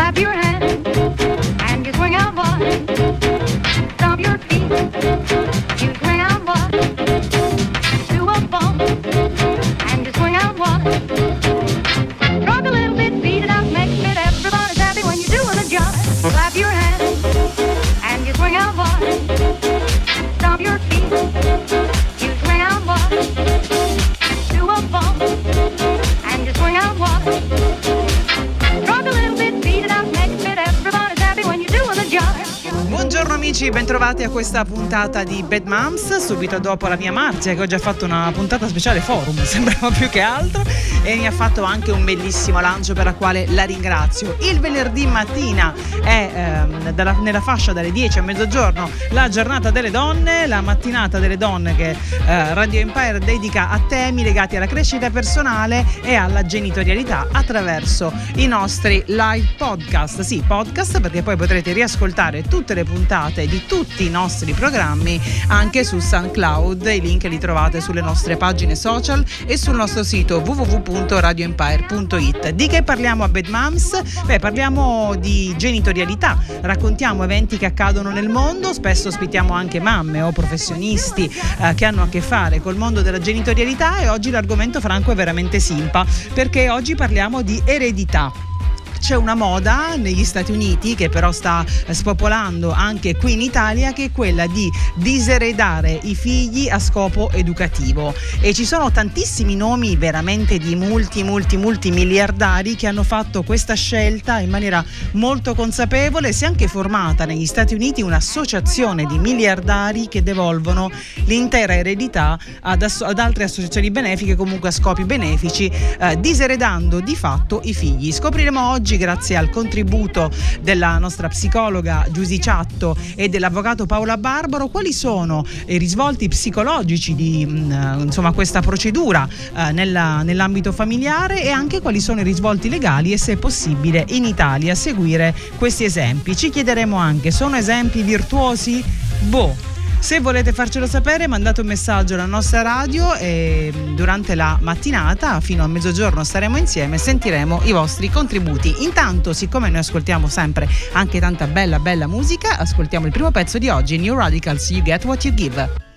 Clap your hands. Bentrovati a questa puntata di Bad Moms, subito dopo la mia Marzia che oggi ha fatto una puntata speciale forum, sembrava più che altro, e mi ha fatto anche un bellissimo lancio per la quale la ringrazio. Il venerdì mattina è ehm, dalla, nella fascia dalle 10 a mezzogiorno la giornata delle donne, la mattinata delle donne che eh, Radio Empire dedica a temi legati alla crescita personale e alla genitorialità attraverso i nostri live podcast. Sì, podcast perché poi potrete riascoltare tutte le puntate di tutti i nostri programmi anche su SoundCloud. I link li trovate sulle nostre pagine social e sul nostro sito www.radioempire.it. Di che parliamo a Bad Moms? Beh, parliamo di genitorialità, raccontiamo eventi che accadono nel mondo, spesso ospitiamo anche mamme o professionisti eh, che hanno a che fare col mondo della genitorialità e oggi l'argomento franco è veramente simpa perché oggi parliamo di eredità c'è una moda negli Stati Uniti che però sta spopolando anche qui in Italia che è quella di diseredare i figli a scopo educativo. E ci sono tantissimi nomi veramente di multi multi multi miliardari che hanno fatto questa scelta in maniera molto consapevole. Si è anche formata negli Stati Uniti un'associazione di miliardari che devolvono l'intera eredità ad, asso- ad altre associazioni benefiche comunque a scopi benefici eh, diseredando di fatto i figli. Scopriremo oggi oggi grazie al contributo della nostra psicologa Giusy Ciatto e dell'avvocato Paola Barbaro quali sono i risvolti psicologici di mm, insomma, questa procedura eh, nella, nell'ambito familiare e anche quali sono i risvolti legali e se è possibile in Italia seguire questi esempi. Ci chiederemo anche, sono esempi virtuosi? Boh se volete farcelo sapere mandate un messaggio alla nostra radio e durante la mattinata fino a mezzogiorno staremo insieme e sentiremo i vostri contributi. Intanto, siccome noi ascoltiamo sempre anche tanta bella bella musica, ascoltiamo il primo pezzo di oggi, New Radicals You Get What You Give.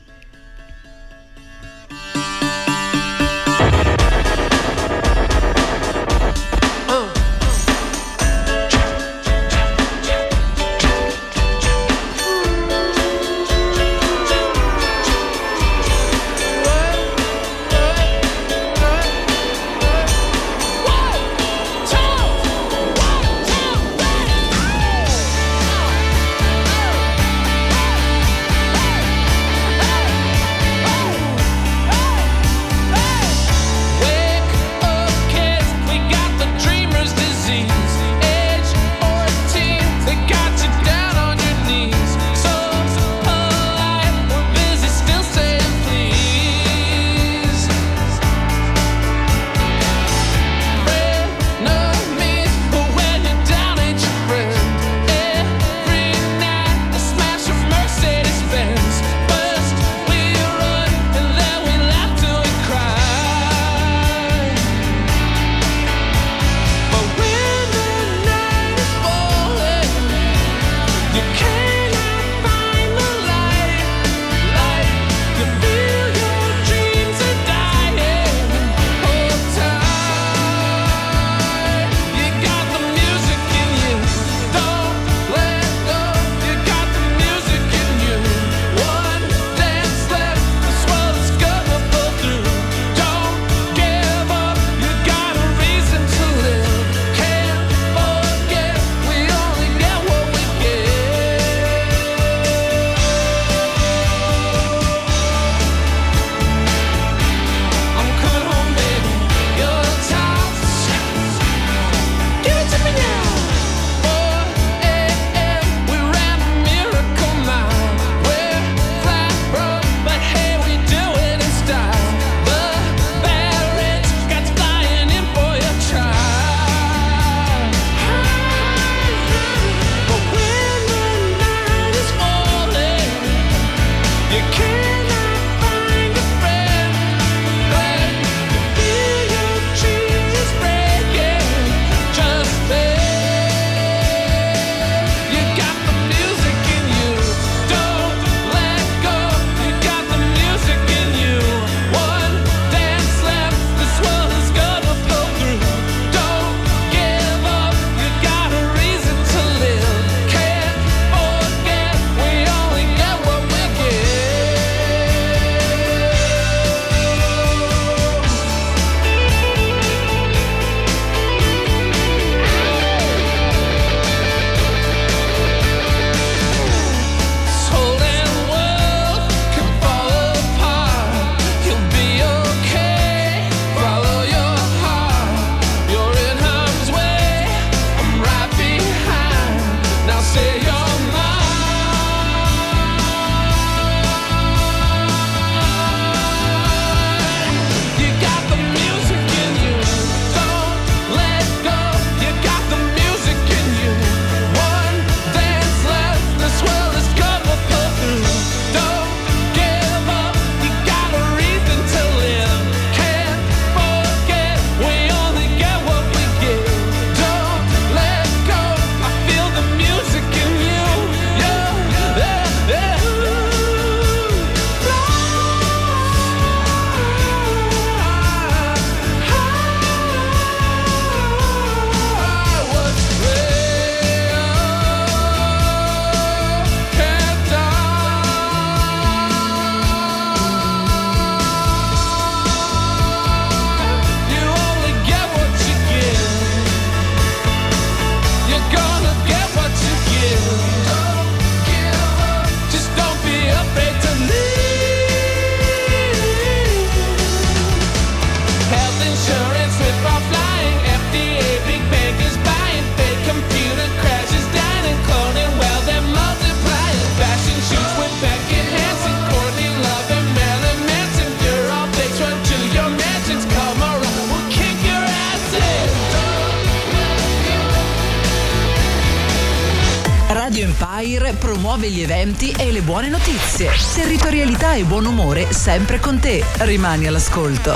Sempre con te. Rimani all'ascolto.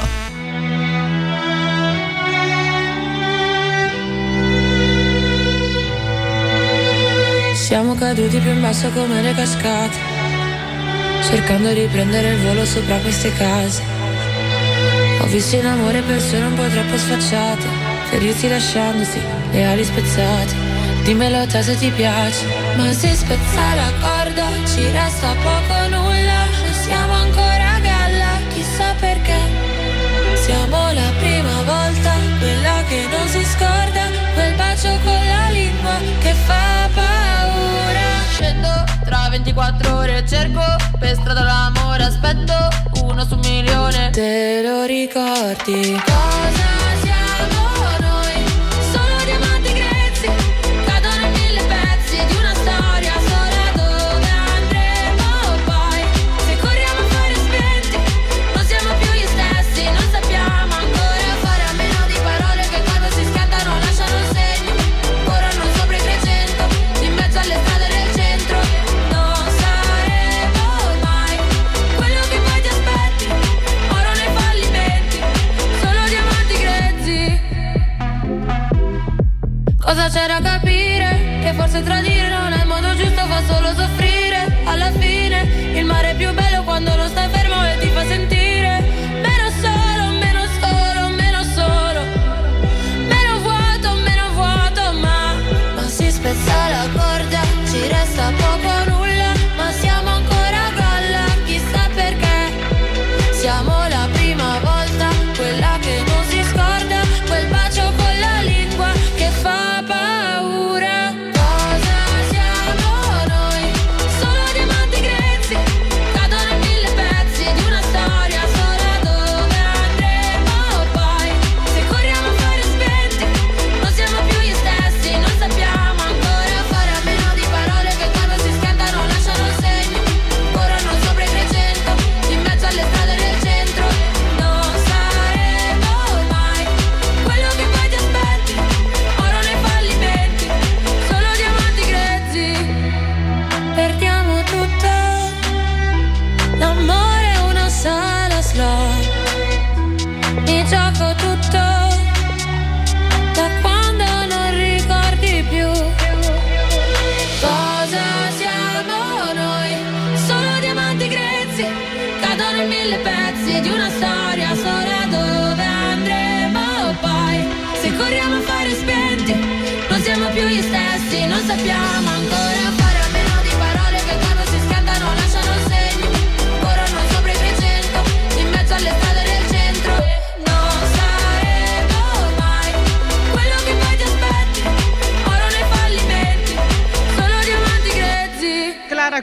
Siamo caduti più in basso come le cascate, cercando di prendere il volo sopra queste case. Ho visto in amore persone un po' troppo sfacciate, ferirsi lasciandosi le ali spezzate. Dimmelo te se ti piace Ma se spezza la corda Ci resta poco nulla Non siamo ancora Siamo la prima volta Quella che non si scorda Quel bacio con la lingua Che fa paura. Scendo tra 24 ore Cerco per strada l'amore Aspetto uno su un milione. Te lo ricordi? Cosa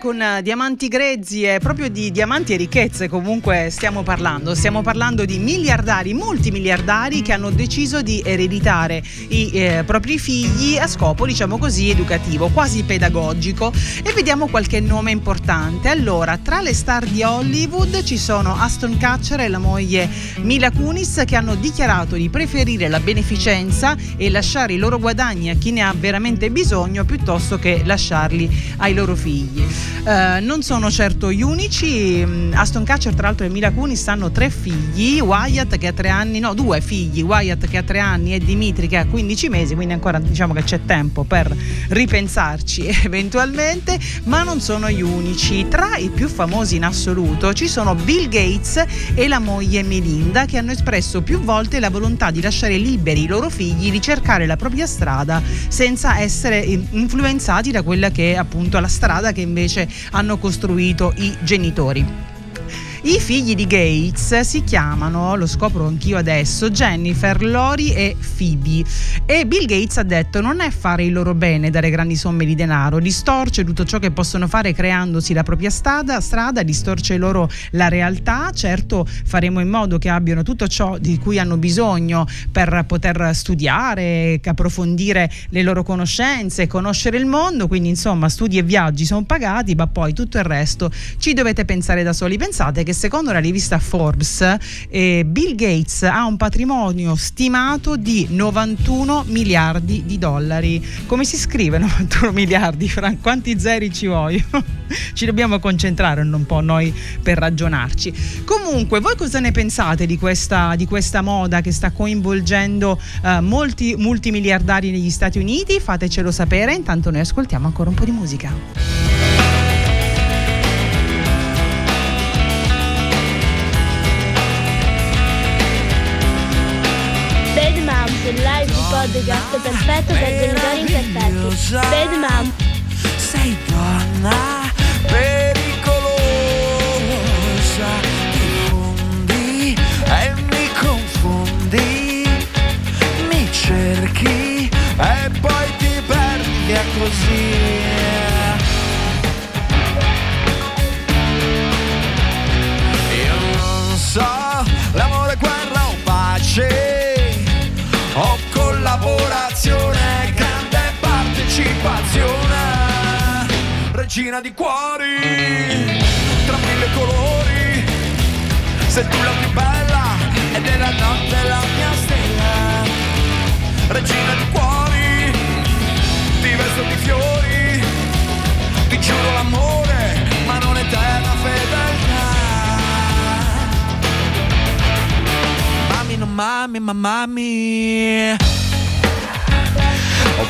con eh, diamanti grezzi e proprio di diamanti e ricchezze comunque stiamo parlando. Stiamo parlando di miliardari, multimiliardari che hanno deciso di ereditare i eh, propri figli a scopo, diciamo così, educativo, quasi pedagogico. E vediamo qualche nome importante. Allora, tra le star di Hollywood ci sono Aston Kutcher e la moglie Mila Kunis che hanno dichiarato di preferire la beneficenza e lasciare i loro guadagni a chi ne ha veramente bisogno piuttosto che lasciarli ai loro figli. Eh, non sono certo gli unici, mm, Aston Kutcher tra l'altro e Mila Kunis hanno tre figli, Wyatt che ha tre anni, no due figli, Wyatt che ha tre anni e Dimitri che ha 15 mesi, quindi ancora diciamo che c'è tempo per ripensarci eventualmente, ma non sono gli unici. Tra i più famosi in assoluto ci sono Bill Gates e la moglie Melinda che hanno espresso più volte la volontà di lasciare liberi i loro figli di cercare la propria strada senza essere influenzati da quella che è appunto la strada che invece hanno costruito i genitori. I figli di Gates si chiamano, lo scopro anch'io adesso, Jennifer, Lori e Phoebe. E Bill Gates ha detto non è fare il loro bene dare grandi somme di denaro, distorce tutto ciò che possono fare creandosi la propria strada, strada distorce loro la realtà. Certo faremo in modo che abbiano tutto ciò di cui hanno bisogno per poter studiare, approfondire le loro conoscenze, conoscere il mondo, quindi insomma studi e viaggi sono pagati, ma poi tutto il resto ci dovete pensare da soli. Pensate che secondo la rivista Forbes eh, Bill Gates ha un patrimonio stimato di 91 miliardi di dollari. Come si scrive 91 miliardi? Fra quanti zeri ci vogliono? ci dobbiamo concentrare un po' noi per ragionarci. Comunque, voi cosa ne pensate di questa, di questa moda che sta coinvolgendo uh, molti multimiliardari negli Stati Uniti? Fatecelo sapere, intanto noi ascoltiamo ancora un po' di musica. Podcast perfetto per genitori imperfetti. Bad Mom. Sei donna pericolosa, ti fondi e mi confondi, mi cerchi e poi ti perdi via così. Regina di cuori, tra mille colori, sei tu la più bella e della notte la mia stella, regina di cuori, ti vesto di fiori, ti giuro l'amore, ma non eterna fedeltà. Mami, non mami, ma mami, o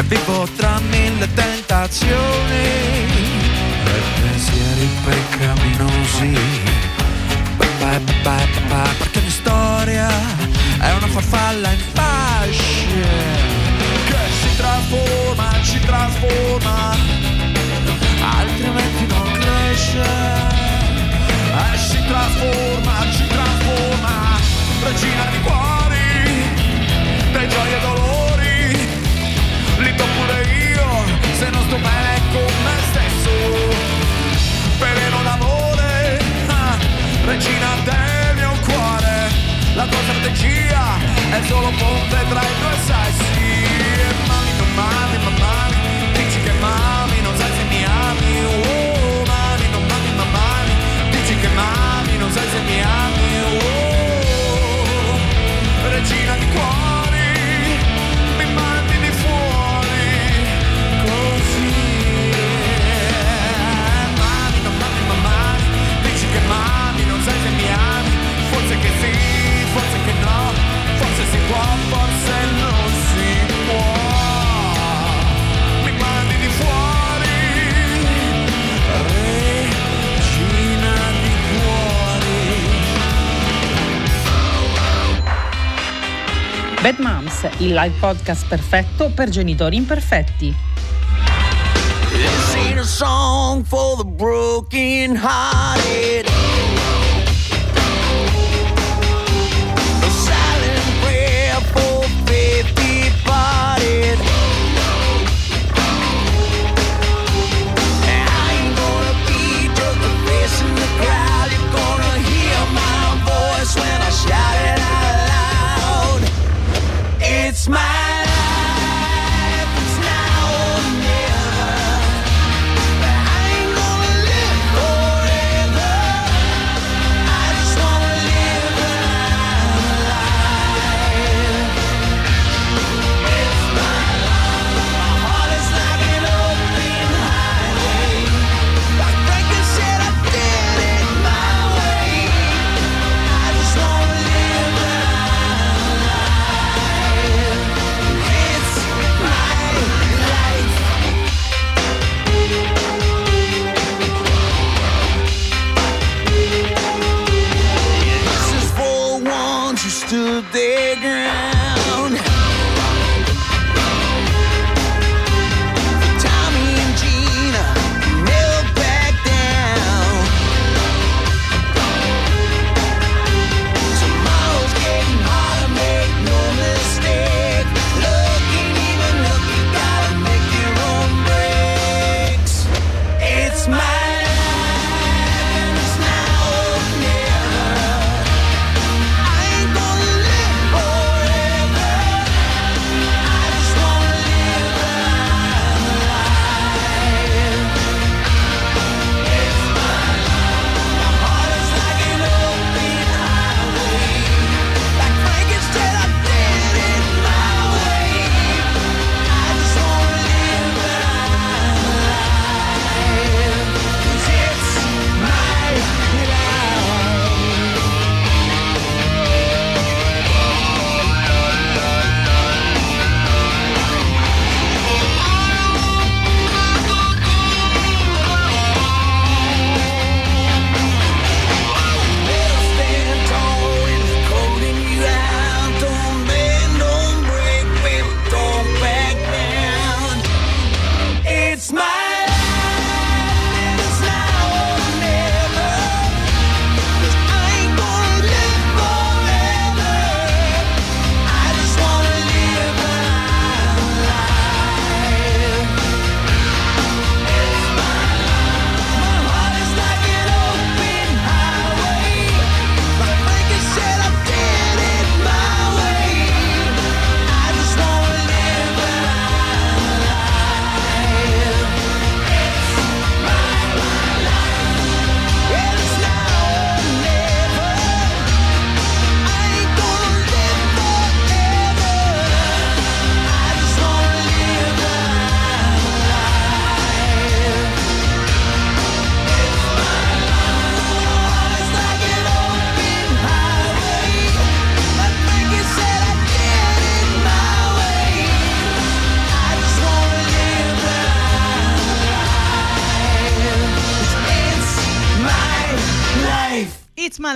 E vivo tra mille tentazioni. E pensieri peccaminosi. Perché ogni storia è una farfalla in fasce. Che si trasforma, ci trasforma, altrimenti non cresce. E si trasforma, ci trasforma, regina di cuori, dei gioie e dolori, li pure io, se non sto bene con me stesso, veleno d'amore, ah, regina del mio cuore, la tua strategia è solo ponte tra i due sessi, e mami, non mami, ma mami, dici che mami, non sai se mi ami, oh, mami, non mami, ma mami, dici che mami, non sai se mi ami, oh, regina di cuori, Bad Moms, il live podcast perfetto per genitori imperfetti. This ain't a song for the broken hearted. My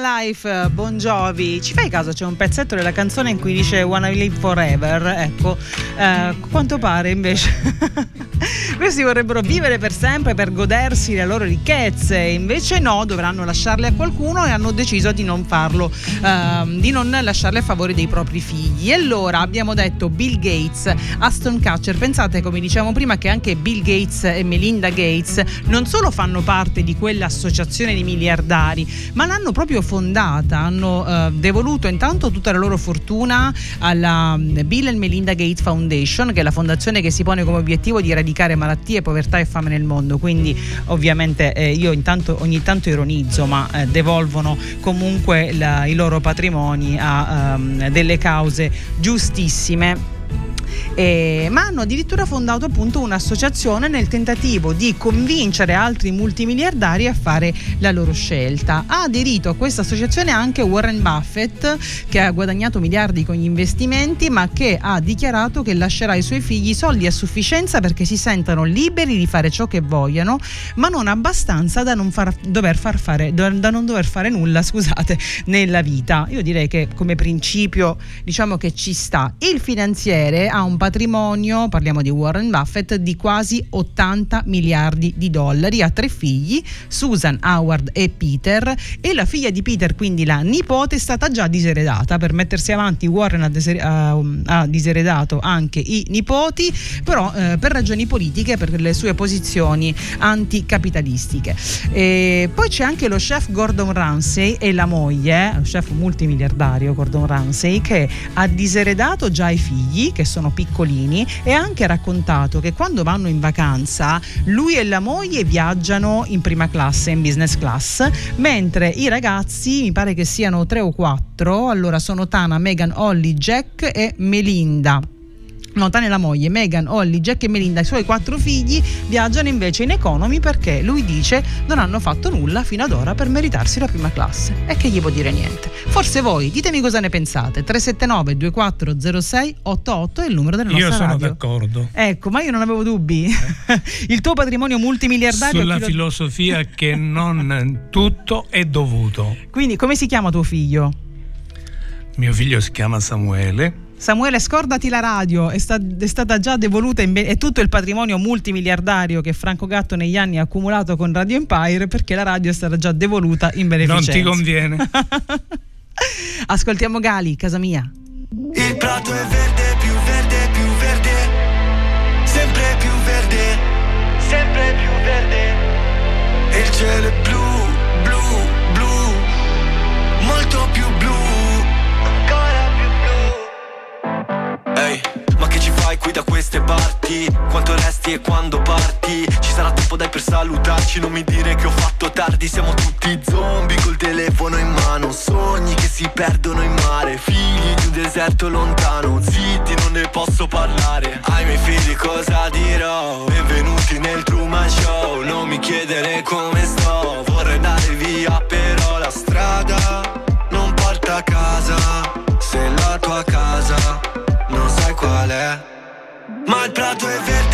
Life, eh, Bon Jovi. Ci fai caso? C'è un pezzetto della canzone in cui dice Wanna Live Forever. Ecco, eh, quanto pare invece questi vorrebbero vivere per sempre per godersi le loro ricchezze. Invece no, dovranno lasciarle a qualcuno e hanno deciso di non farlo, ehm, di non lasciarle a favore dei propri figli. E allora abbiamo detto Bill Gates, Aston Catcher. Pensate, come dicevamo prima, che anche Bill Gates e Melinda Gates non solo fanno parte di quell'associazione di miliardari, ma l'hanno proprio fondata, hanno eh, devoluto intanto tutta la loro fortuna alla mm, Bill and Melinda Gates Foundation, che è la fondazione che si pone come obiettivo di eradicare malattie, povertà e fame nel mondo. Quindi ovviamente eh, io intanto, ogni tanto ironizzo, ma eh, devolvono comunque la- i loro patrimoni a ehm, delle cause giustissime. Eh, ma hanno addirittura fondato appunto un'associazione nel tentativo di convincere altri multimiliardari a fare la loro scelta. Ha aderito a questa associazione anche Warren Buffett, che ha guadagnato miliardi con gli investimenti, ma che ha dichiarato che lascerà ai suoi figli soldi a sufficienza perché si sentano liberi di fare ciò che vogliono, ma non abbastanza da non, far, dover far fare, da non dover fare nulla, scusate, nella vita. Io direi che come principio diciamo che ci sta. Il finanziere ha un patrimonio, parliamo di Warren Buffett, di quasi 80 miliardi di dollari, ha tre figli, Susan, Howard e Peter e la figlia di Peter, quindi la nipote, è stata già diseredata. Per mettersi avanti Warren ha, desere- ha- ha diseredato anche i nipoti, però eh, per ragioni politiche, per le sue posizioni anticapitalistiche. E poi c'è anche lo chef Gordon Ramsay e la moglie, lo chef multimiliardario Gordon Ramsay, che ha diseredato già i figli, che sono piccolini, e ha anche raccontato che quando vanno in vacanza lui e la moglie viaggiano in prima classe, in business class, mentre i ragazzi, mi pare che siano tre o quattro, allora sono Tana, Megan, Holly, Jack e Melinda. Notane la moglie, Megan, Holly, Jack e Melinda, i suoi quattro figli viaggiano invece in economy perché lui dice non hanno fatto nulla fino ad ora per meritarsi la prima classe. E che gli può dire niente. Forse voi, ditemi cosa ne pensate. 379 2406 88 è il numero della nostra Io sono radio. d'accordo. Ecco, ma io non avevo dubbi. Eh. Il tuo patrimonio multimiliardario sulla lo... filosofia che non tutto è dovuto. Quindi come si chiama tuo figlio? Mio figlio si chiama Samuele Samuele, scordati la radio, è, sta, è stata già devoluta in è tutto il patrimonio multimiliardario che Franco Gatto negli anni ha accumulato con Radio Empire perché la radio è stata già devoluta in beneficenza. Non ti conviene. Ascoltiamo Gali, casa mia. Il prato è verde, più verde, più verde, sempre più verde, sempre più verde. Il cielo è blu sparti Quanto resti e quando parti. Ci sarà tempo dai per salutarci. Non mi dire che ho fatto tardi Siamo tutti zombie col telefono in mano. Sogni che si perdono in mare Figli di un deserto lontano. Zitti non ne posso parlare. Ai miei figli cosa dirò? Benvenuti nel Truman Show. Non mi chiedere come sto. Vorrei andare via però la strada non porta a casa. Se la tua casa non sai qual è ma il prato è verde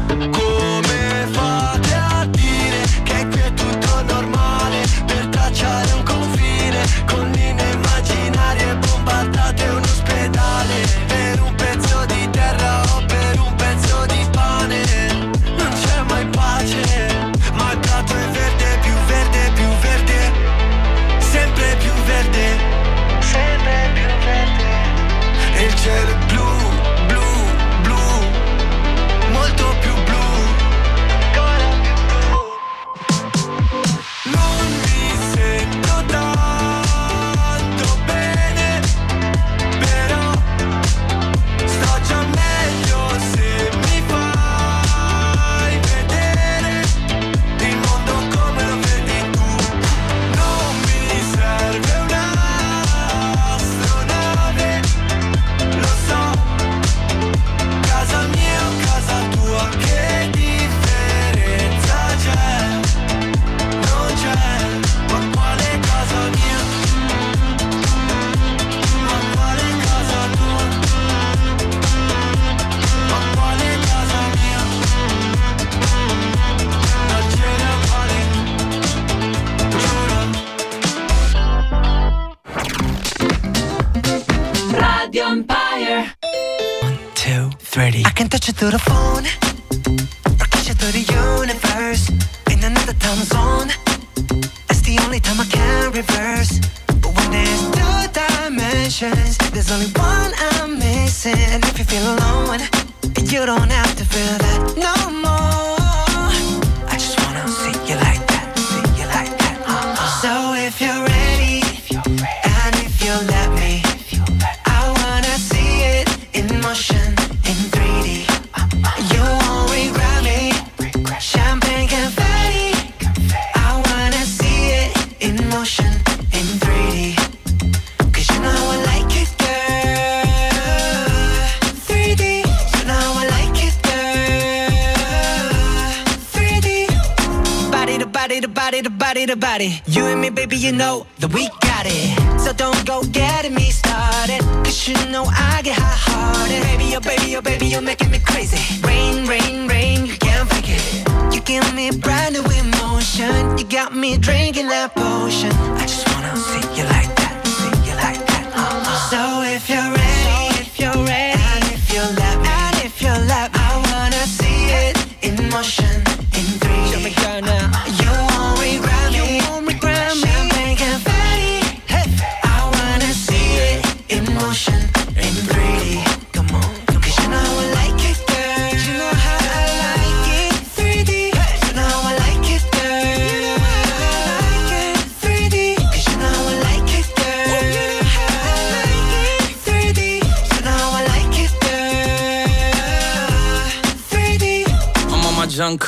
through the phone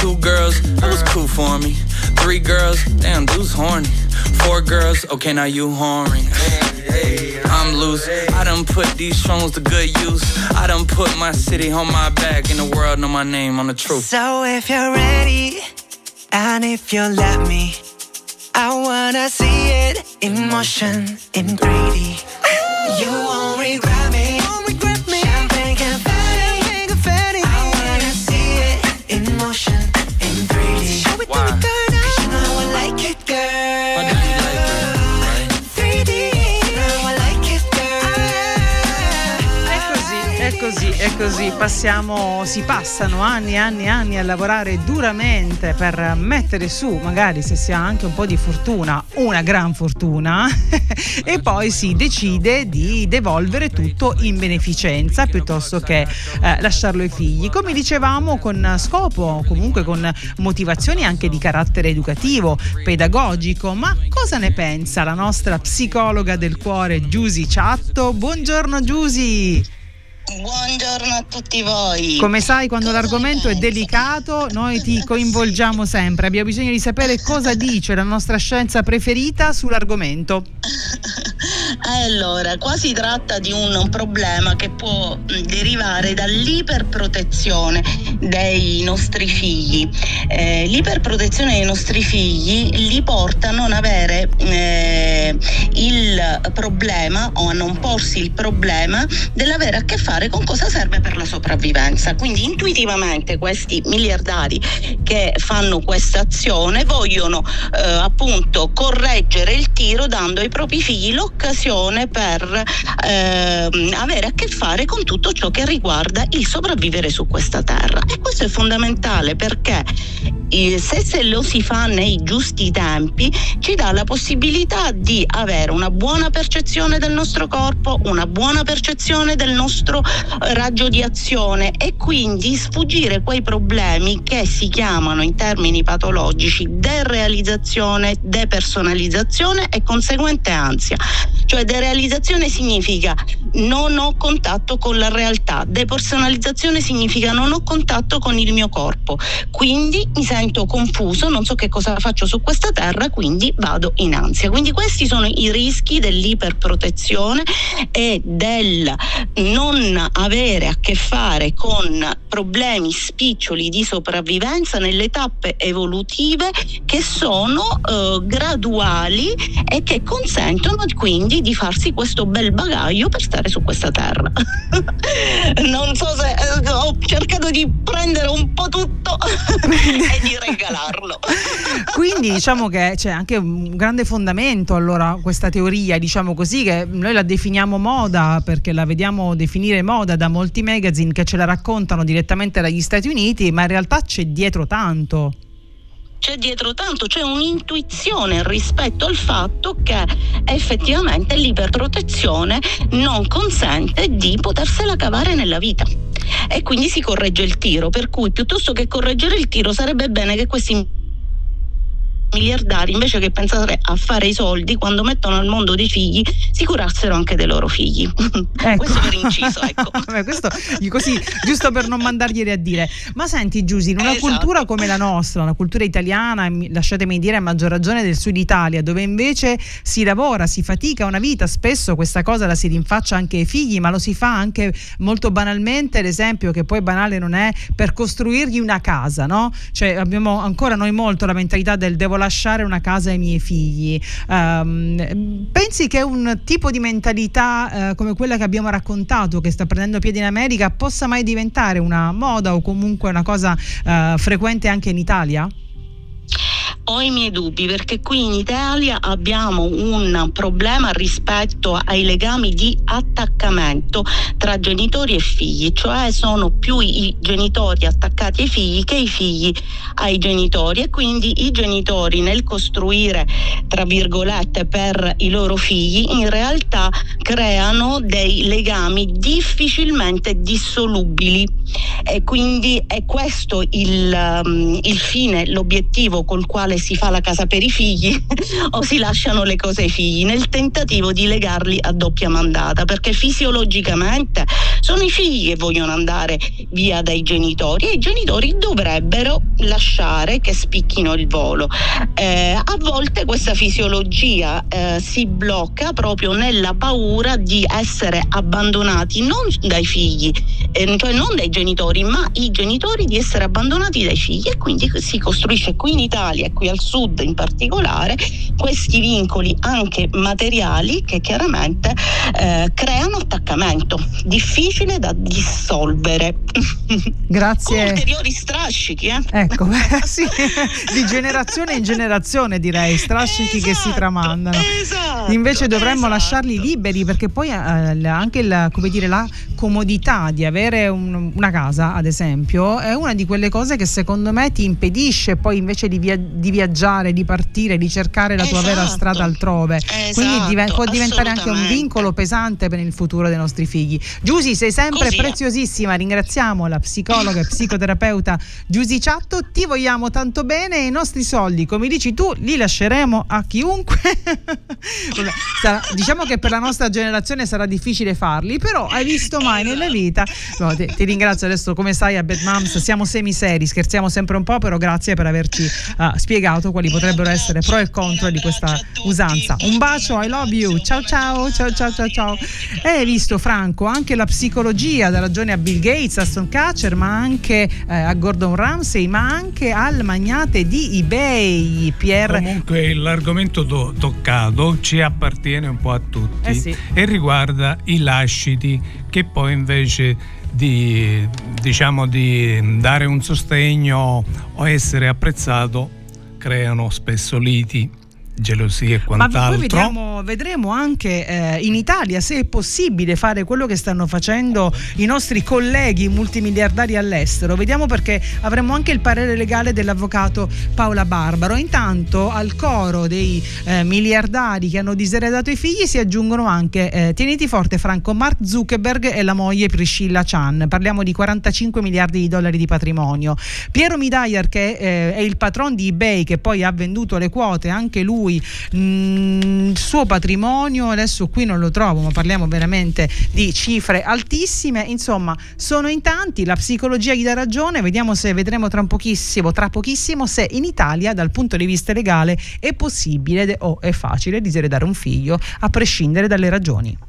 Two girls, that was cool for me. Three girls, damn, dude's horny. Four girls, okay, now you horny. I'm loose. I done put these songs to good use. I done put my city on my back, and the world know my name on the truth. So if you're ready, and if you let me, I wanna see it in motion, in 3D. You won't regret è così. Passiamo, si passano anni e anni e anni a lavorare duramente per mettere su, magari se si ha anche un po' di fortuna, una gran fortuna, e poi si decide di devolvere tutto in beneficenza piuttosto che eh, lasciarlo ai figli. Come dicevamo, con scopo, comunque con motivazioni anche di carattere educativo, pedagogico. Ma cosa ne pensa la nostra psicologa del cuore, Giusy Ciatto? Buongiorno Giusy! Buongiorno a tutti voi. Come sai, quando Cosa l'argomento è delicato, noi ti coinvolgiamo sempre. Abbiamo bisogno di sapere cosa dice la nostra scienza preferita sull'argomento. Allora, qua si tratta di un problema che può derivare dall'iperprotezione dei nostri figli. Eh, l'iperprotezione dei nostri figli li porta a non avere eh, il problema o a non porsi il problema dell'avere a che fare con cosa serve per la sopravvivenza. Quindi intuitivamente questi miliardari che fanno questa azione vogliono eh, appunto correggere il tiro dando ai propri figli l'occasione per ehm, avere a che fare con tutto ciò che riguarda il sopravvivere su questa terra. E questo è fondamentale perché eh, se, se lo si fa nei giusti tempi ci dà la possibilità di avere una buona percezione del nostro corpo, una buona percezione del nostro eh, raggio di azione e quindi sfuggire quei problemi che si chiamano in termini patologici derealizzazione, depersonalizzazione e conseguente ansia. Cioè derealizzazione significa non ho contatto con la realtà, depersonalizzazione significa non ho contatto con il mio corpo, quindi mi sento confuso, non so che cosa faccio su questa terra, quindi vado in ansia. Quindi questi sono i rischi dell'iperprotezione e del non avere a che fare con problemi spiccioli di sopravvivenza nelle tappe evolutive che sono eh, graduali e che consentono quindi di farsi questo bel bagaglio per stare su questa terra. non so se eh, ho cercato di prendere un po' tutto e di regalarlo. Quindi diciamo che c'è anche un grande fondamento allora questa teoria, diciamo così, che noi la definiamo moda perché la vediamo definire moda da molti magazine che ce la raccontano direttamente dagli Stati Uniti, ma in realtà c'è dietro tanto. C'è dietro tanto, c'è un'intuizione rispetto al fatto che effettivamente l'iperprotezione non consente di potersela cavare nella vita. E quindi si corregge il tiro, per cui piuttosto che correggere il tiro sarebbe bene che questi miliardari invece che pensare a fare i soldi quando mettono al mondo dei figli si curassero anche dei loro figli Ecco. questo per inciso ecco questo così, giusto per non mandarglieli a dire. Ma senti, Giusy, in una Esatto. cultura come la nostra, una cultura italiana, mi- lasciatemi dire a maggior ragione del sud Italia, dove invece si lavora, si fatica una vita, spesso questa cosa la si rinfaccia anche ai figli, ma lo si fa anche molto banalmente, l'esempio che poi banale non è, per costruirgli una casa, no? Cioè abbiamo ancora noi molto la mentalità del devo lasciare una casa ai miei figli. Ehm, pensi che un tipo di mentalità eh, come quella che abbiamo raccontato, che sta prendendo piede in America, possa mai diventare una moda o comunque una cosa eh, frequente anche in Italia? Ho i miei dubbi perché qui in Italia abbiamo un problema rispetto ai legami di attaccamento tra genitori e figli, cioè sono più i genitori attaccati ai figli che i figli ai genitori e quindi i genitori nel costruire tra virgolette per i loro figli in realtà creano dei legami difficilmente dissolubili. E quindi è questo il, um, il fine, l'obiettivo col quale si fa la casa per i figli o si lasciano le cose ai figli nel tentativo di legarli a doppia mandata perché fisiologicamente sono i figli che vogliono andare via dai genitori e i genitori dovrebbero lasciare che spicchino il volo. Eh, a volte questa fisiologia eh, si blocca proprio nella paura di essere abbandonati non dai figli, eh, cioè non dai genitori, ma i genitori di essere abbandonati dai figli e quindi si costruisce qui in Italia e qui al sud in particolare questi vincoli anche materiali che chiaramente eh, creano attaccamento difficile da dissolvere. Grazie. Con ulteriori strascichi, eh? Ecco, sì, di generazione in generazione direi, strascichi esatto, che si tramandano. Esatto, Invece dovremmo esatto. lasciarli liberi perché poi eh, anche la, come dire, la comodità di avere un, una casa, ad esempio, è una di quelle cose che secondo me ti impedisce poi invece di, via, di viaggiare, di partire, di cercare la tua esatto. vera strada altrove. Quindi Esatto, div- può diventare anche un vincolo pesante per il futuro dei nostri figli. Giusy, sei sempre Così preziosissima, ringraziamo la psicologa e psicoterapeuta Giusy Ciatto, ti vogliamo tanto bene e i nostri soldi, come dici tu, li lasceremo a chiunque. Sarà- diciamo che per la nostra generazione sarà difficile farli, però hai visto mai nella vita. No, ti, ti ringrazio adesso, come sai a Bad Moms siamo semiseri, scherziamo sempre un po', però grazie per averci ah, spiegato quali potrebbero essere pro e contro di questa usanza. Un bacio, I love you. Ciao ciao, ciao ciao ciao ciao. E hai visto Franco, anche la psicologia dà ragione a Bill Gates, a Stone Catcher, ma anche eh, a Gordon Ramsay, ma anche al magnate di eBay, Pier Comunque l'argomento to- toccato ci appartiene un po' a tutti Eh sì. e riguarda i lasciti che poi invece di, diciamo, di dare un sostegno o essere apprezzato creano spesso liti, gelosie e Ma quant'altro. poi vediamo, vedremo anche eh, in Italia se è possibile fare quello che stanno facendo i nostri colleghi multimiliardari all'estero. Vediamo perché avremo anche il parere legale dell'avvocato Paola Barbaro. Intanto al coro dei eh, miliardari che hanno diseredato i figli si aggiungono anche, eh, tieniti forte Franco, Mark Zuckerberg e la moglie Priscilla Chan. Parliamo di 45 miliardi di dollari di patrimonio. Piero Midayer che eh, è il patron di eBay che poi ha venduto le quote, anche lui mh, il suo patrimonio, adesso qui non lo trovo, ma parliamo veramente di cifre altissime, insomma sono in tanti, la psicologia gli dà ragione, vediamo se vedremo tra pochissimo, tra pochissimo se in Italia dal punto di vista legale è possibile o è facile diseredare un figlio a prescindere dalle ragioni.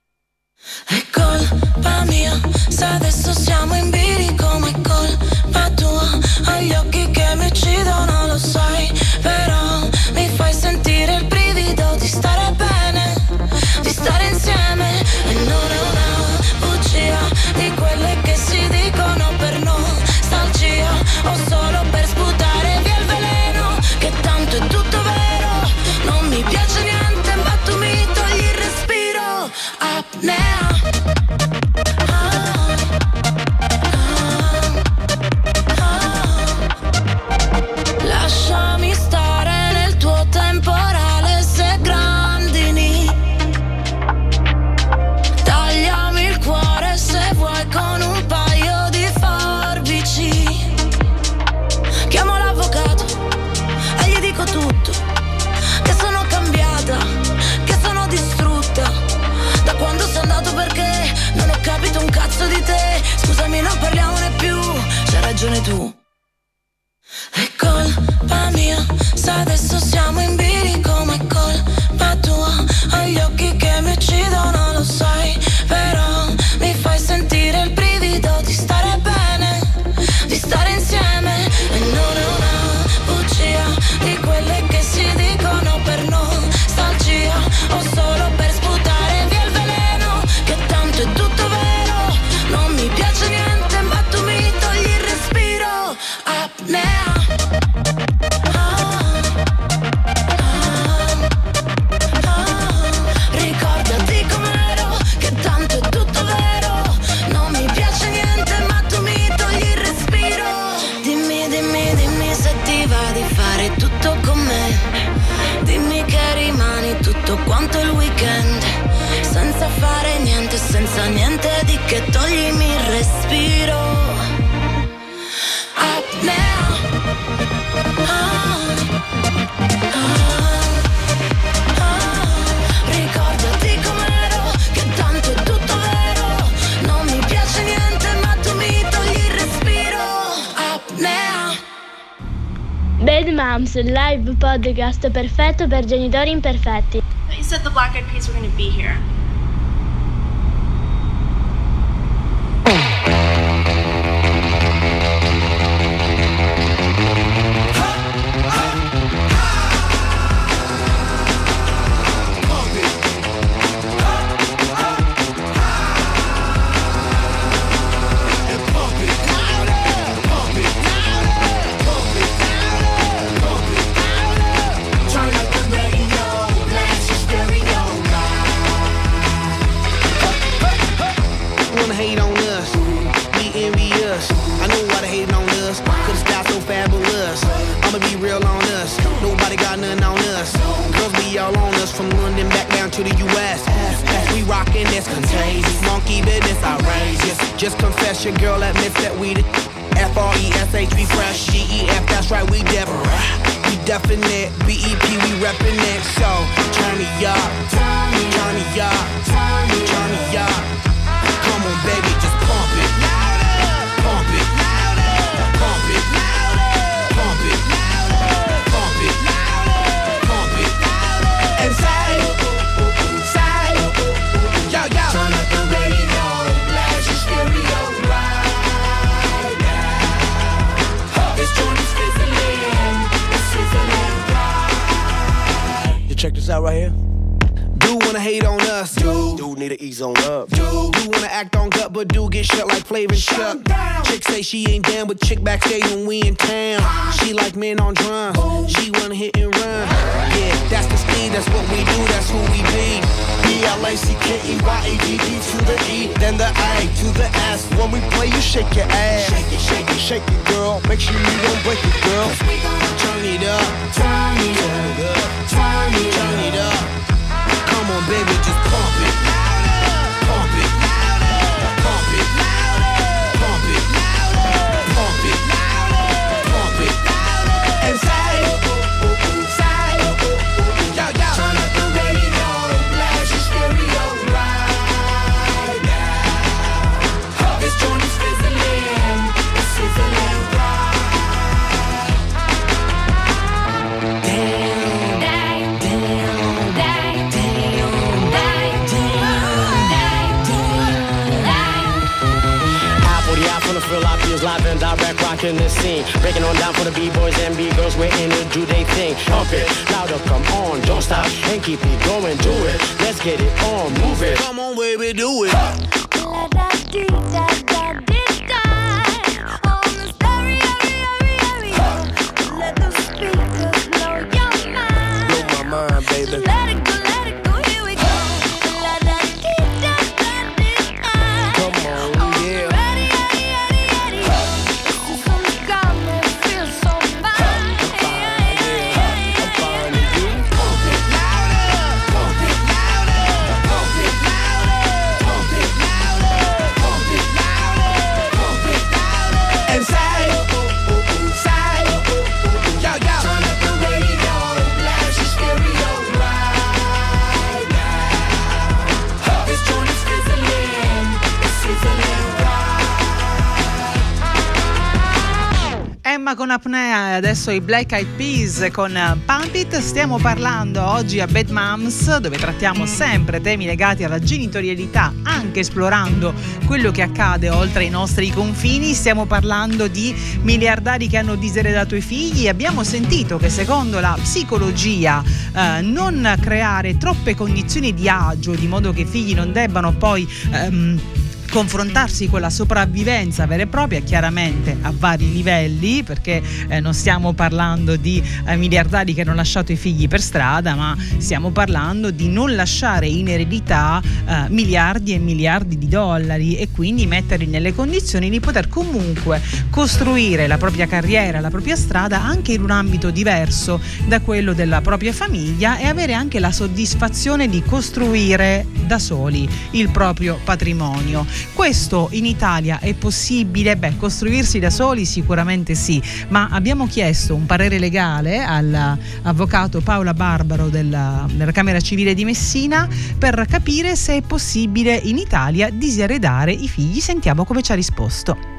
È colpa mia se adesso siamo in bilico ma è colpa tua. Hai occhi che mi uccidono lo sai Però mi fai sentire il brivido di stare bene Di stare insieme. E non è una bugia Di quelle che si dicono per nostalgia. O solo per sputare via podcast perfetto per genitori imperfetti. He said the black eyed peas were going to be here. down. She like men on drum. She wanna hit and run. Yeah, that's the speed. That's what we do. That's who we be. B L A C K E Y A D D to the E, then the A to the S. When we play, you shake your ass. Shake it, shake it, shake it, girl. Make sure you don't break it, girl. Turn it up, turn it up, turn it up. Turn it up. Come on, baby, just pump it, pump it, pump it. Pump it. rocking the scene. Breaking on down for the B-boys and B-girls, we're in it, do they thing. Pump it, louder, come on, don't stop, and keep it going, do it. Let's get it on, move it. Come on, baby, do it. Emma con apnea e adesso i Black Eyed Peas con eh, Pump It. Stiamo parlando oggi a Bad Moms dove trattiamo sempre temi legati alla genitorialità, anche esplorando quello che accade oltre i nostri confini. Stiamo parlando di miliardari che hanno diseredato i figli. Abbiamo sentito che secondo la psicologia eh, non creare troppe condizioni di agio di modo che i figli non debbano poi... Ehm, confrontarsi con la sopravvivenza vera e propria, chiaramente a vari livelli, perché eh, non stiamo parlando di eh, miliardari che hanno lasciato i figli per strada, ma stiamo parlando di non lasciare in eredità eh, miliardi e miliardi di dollari e quindi metterli nelle condizioni di poter comunque costruire la propria carriera, la propria strada anche in un ambito diverso da quello della propria famiglia e avere anche la soddisfazione di costruire da soli il proprio patrimonio. Questo in Italia è possibile? Beh, costruirsi da soli sicuramente sì, ma abbiamo chiesto un parere legale all'avvocato Paola Barbaro della, della Camera Civile di Messina per capire se è possibile in Italia diseredare i figli. Sentiamo come ci ha risposto.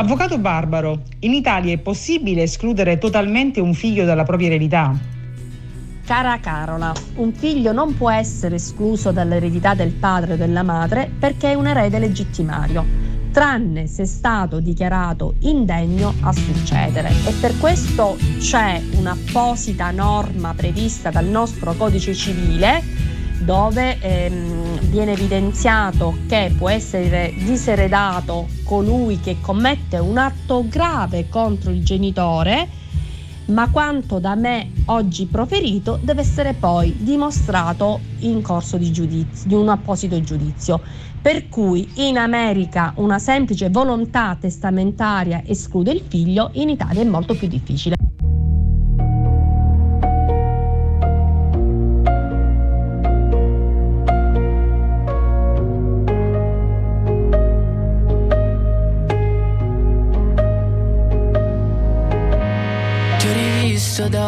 Avvocato Barbaro, in Italia è possibile escludere totalmente un figlio dalla propria eredità? Cara Carola, un figlio non può essere escluso dall'eredità del padre o della madre perché è un erede legittimario, tranne se è stato dichiarato indegno a succedere. E per questo c'è un'apposita norma prevista dal nostro codice civile dove ehm, viene evidenziato che può essere diseredato colui che commette un atto grave contro il genitore, ma quanto da me oggi proferito deve essere poi dimostrato in corso di giudizio, di un apposito giudizio. Per cui in America una semplice volontà testamentaria esclude il figlio, in Italia è molto più difficile.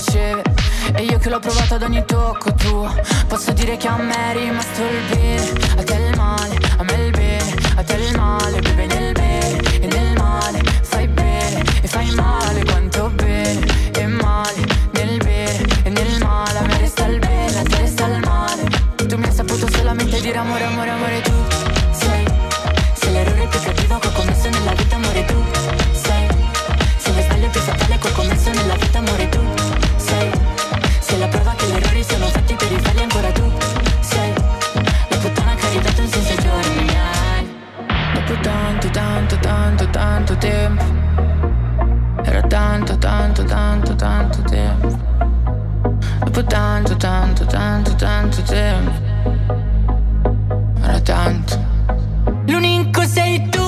riceve E io che l'ho provato ad ogni tocco tuo. Posso dire che a me è rimasto il bene passato tanto, tanto, tanto, tanto tempo. Era tanto, tanto, tanto, tanto tempo. Dopo tanto, tanto, tanto, tanto tempo. Era tanto. L'unico sei tu.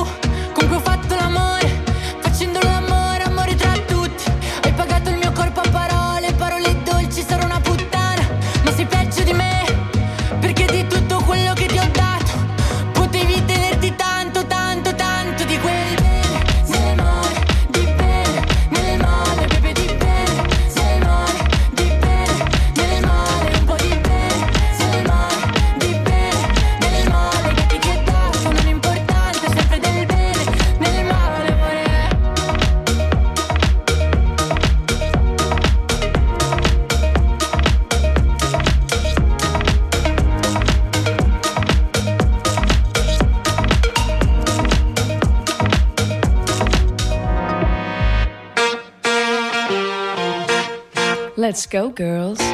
Go, girls.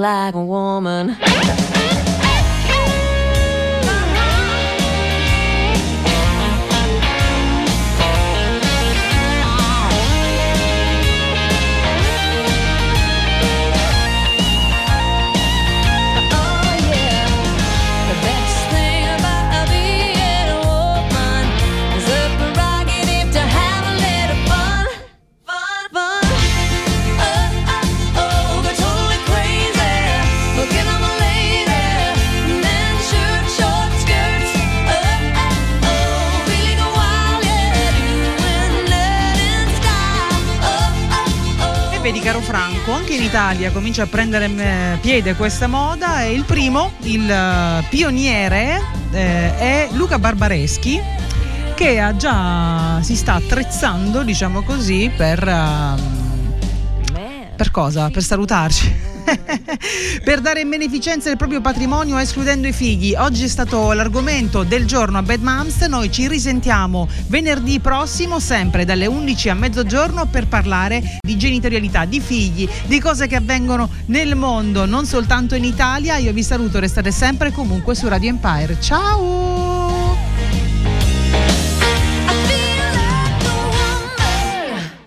Like a woman. Anche in Italia comincia a prendere eh, piede questa moda e il primo, il eh, pioniere, eh, è Luca Barbareschi che già si sta attrezzando, diciamo così, per... Uh, per cosa? Per salutarci. Per dare in beneficenza il proprio patrimonio escludendo i figli. Oggi è stato l'argomento del giorno a Bad Moms. Noi ci risentiamo venerdì prossimo, sempre dalle 11 a mezzogiorno, per parlare di genitorialità, di figli, di cose che avvengono nel mondo, non soltanto in Italia. Io vi saluto, restate sempre comunque su Radio Empire. Ciao!